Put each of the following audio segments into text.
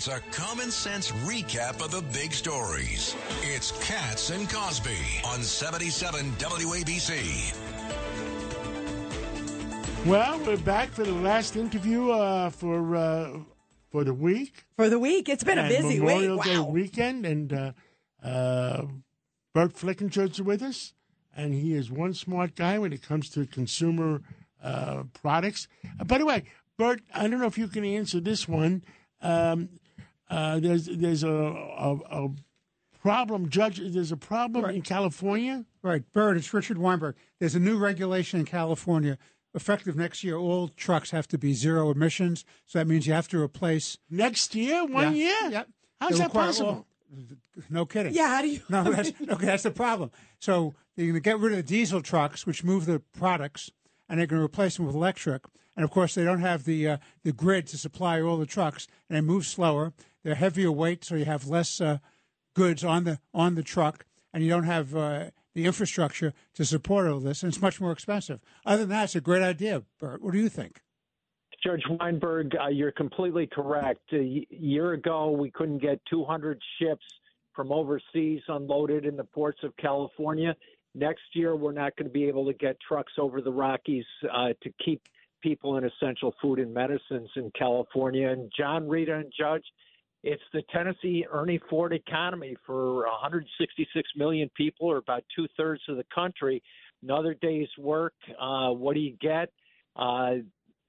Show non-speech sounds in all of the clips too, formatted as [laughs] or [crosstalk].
It's a common sense recap of the big stories. It's Cats and Cosby on 77 WABC. Well, we're back for the last interview uh, for uh, for the week. For the week, it's been a busy Memorial week. Day Wow. weekend, and uh, uh, Burt Flickinger's with us, and he is one smart guy when it comes to consumer uh, products. Uh, by the way, Burt, I don't know if you can answer this one. Um, uh, there's there's a, a, a problem, Judge. There's a problem in California. Right, Burt, it's Richard Weinberg. There's a new regulation in California. Effective next year, all trucks have to be zero emissions. So that means you have to replace. Next year, one Yeah, year. yeah. How's that possible? all- no kidding. Yeah, how do you? No, [laughs] that's, okay, that's the problem. So they're going to get rid of the diesel trucks, which move the products, and they're going to replace them with electric. And of course, they don't have the uh, the grid to supply all the trucks, and they move slower. They're heavier weight, so you have less uh, goods on the on the truck, and you don't have uh, the infrastructure to support all this, and it's much more expensive. Other than that, it's a great idea, Burt. What do you think? Judge Weinberg, uh, you're completely correct. A year ago, we couldn't get 200 ships from overseas unloaded in the ports of California. Next year, we're not going to be able to get trucks over the Rockies uh, to keep people in essential food and medicines in California. And John Rita and Judge, it's the Tennessee Ernie Ford economy for 166 million people, or about two thirds of the country. Another day's work. Uh, what do you get? Uh,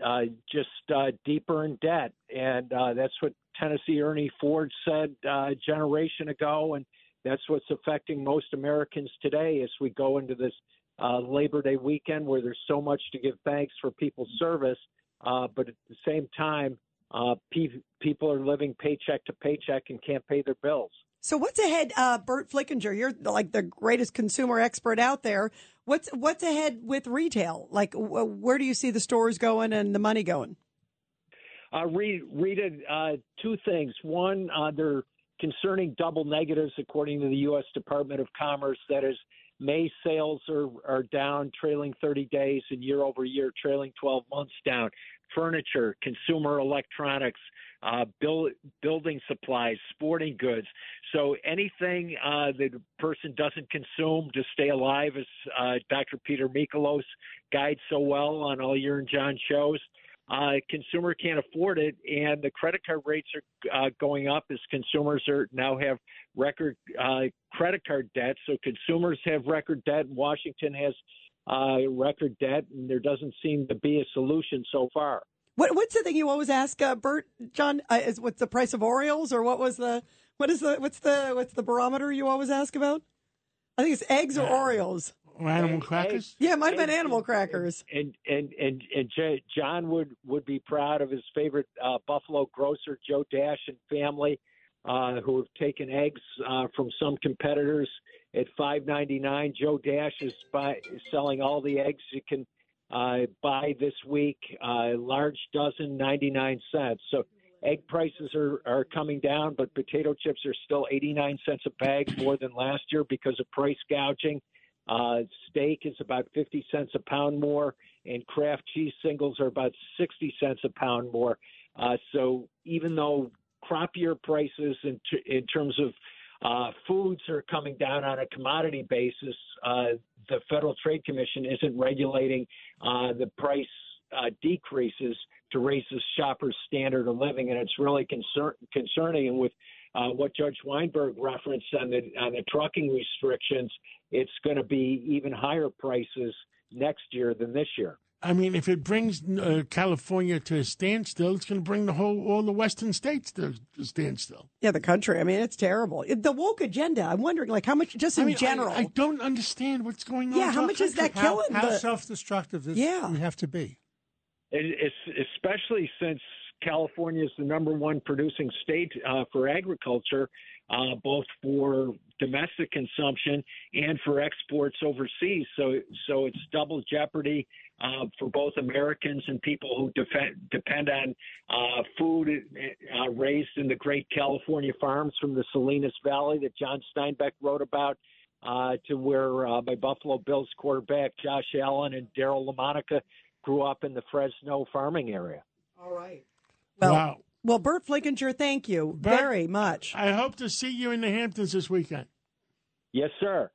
uh, just uh, deeper in debt. And uh, that's what Tennessee Ernie Ford said uh, a generation ago. And that's what's affecting most Americans today as we go into this uh, Labor Day weekend where there's so much to give thanks for people's service. Uh, but at the same time, uh, pe- people are living paycheck to paycheck and can't pay their bills. So what's ahead, uh, Burt Flickinger? You're like the greatest consumer expert out there. What's what's ahead with retail? Like, wh- where do you see the stores going and the money going? Uh, read, read uh, two things. One, uh, they're concerning double negatives, according to the U.S. Department of Commerce. That is, May sales are, are down, trailing 30 days, and year over year, trailing 12 months down. Furniture, consumer electronics, uh, build, building supplies, sporting goods. So anything uh, that a person doesn't consume to stay alive, as uh, Dr. Peter Mikolos guides so well on all your and John shows, uh, consumer can't afford it, and the credit card rates are uh, going up as consumers are now have record uh, credit card debt. So consumers have record debt, and Washington has uh, record debt, and there doesn't seem to be a solution so far. What what's the thing you always ask, uh, Burt John? Uh, is what's the price of Orioles, or what was the what is the what's the what's the barometer you always ask about? I think it's eggs or Oreos. Or animal crackers? Yeah, it might have been animal crackers. And and and and J- John would would be proud of his favorite uh, Buffalo grocer, Joe Dash and family, uh, who have taken eggs uh, from some competitors at five ninety nine. Joe Dash is buy, selling all the eggs you can uh, buy this week, uh, large dozen ninety nine cents. So. Egg prices are, are coming down, but potato chips are still 89 cents a bag more than last year because of price gouging. Uh, steak is about 50 cents a pound more, and Kraft cheese singles are about 60 cents a pound more. Uh, so even though crop year prices in, t- in terms of uh, foods are coming down on a commodity basis, uh, the Federal Trade Commission isn't regulating uh, the price uh, decreases to raise the shopper's standard of living, and it's really concern- concerning. And with uh, what Judge Weinberg referenced on the on the trucking restrictions, it's going to be even higher prices next year than this year. I mean, if it brings uh, California to a standstill, it's going to bring the whole all the western states to a standstill. Yeah, the country. I mean, it's terrible. The woke agenda. I'm wondering, like, how much, just in I mean, general. I, don't understand what's going on. Yeah, how our much is that killing How the- self-destructive this Yeah. we have to be. It- It's especially since California is the number one producing state uh, for agriculture, uh, both for domestic consumption and for exports overseas. So, so it's double jeopardy uh, for both Americans and people who defend, depend on uh, food uh, raised in the great California farms from the Salinas Valley that John Steinbeck wrote about. Uh, to where uh, my Buffalo Bills quarterback Josh Allen and Daryle Lamonica grew up in the Fresno farming area. All right. Well, wow. well, Burt Flickinger, thank you Burt, very much. I hope to see you in the Hamptons this weekend. Yes, sir.